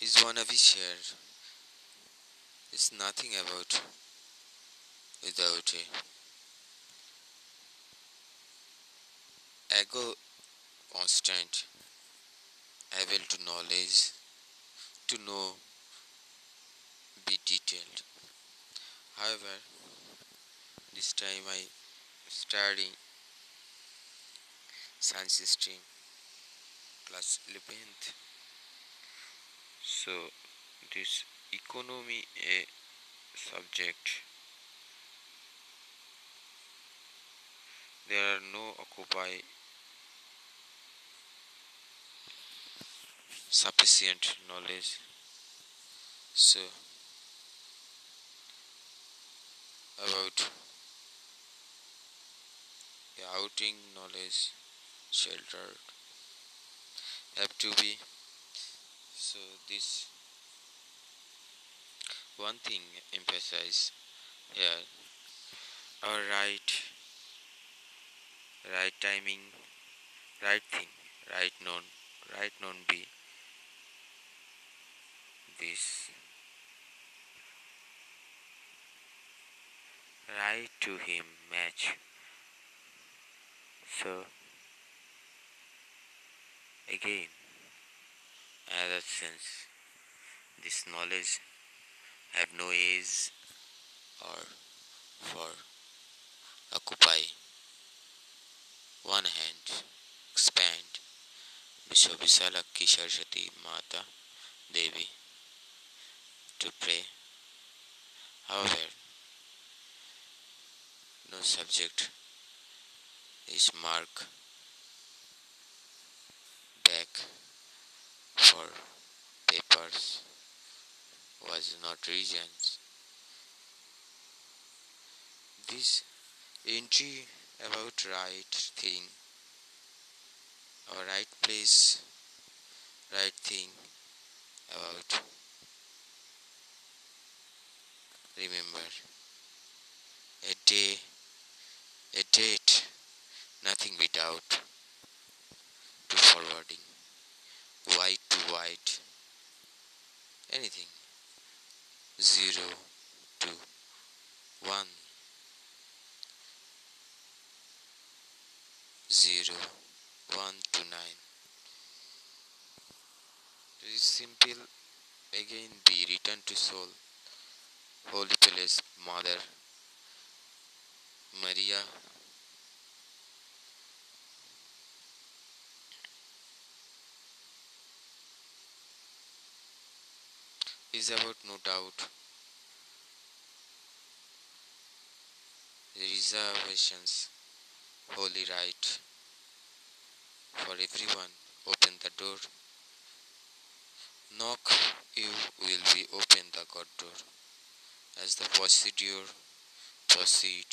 is wanna be shared. It's nothing about without a. Ego constant. Able to knowledge to know be detailed. However this time i studying science stream class 11th so this economy a subject. There are no occupy sufficient knowledge. So about the outing knowledge sheltered. Have to be so this one thing emphasize here our right right timing right thing right known right known be this. Right to him match. So again sense this knowledge have no age or for occupy one hand expand Vishwavisalakki Saraswati Mata Devi to pray. However, no subject is marked back for was not regions. This entry about right thing or right place, right thing about remember. A day, a date, nothing without to forwarding, zero to one, zero, one to nine. It is simple again be returned to soul. Holy Place, Mother Maria is about no doubt reservations, holy right for everyone. Open the door. Knock, you will be open the God door as the procedure proceed.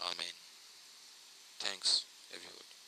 Amen. Thanks, everybody.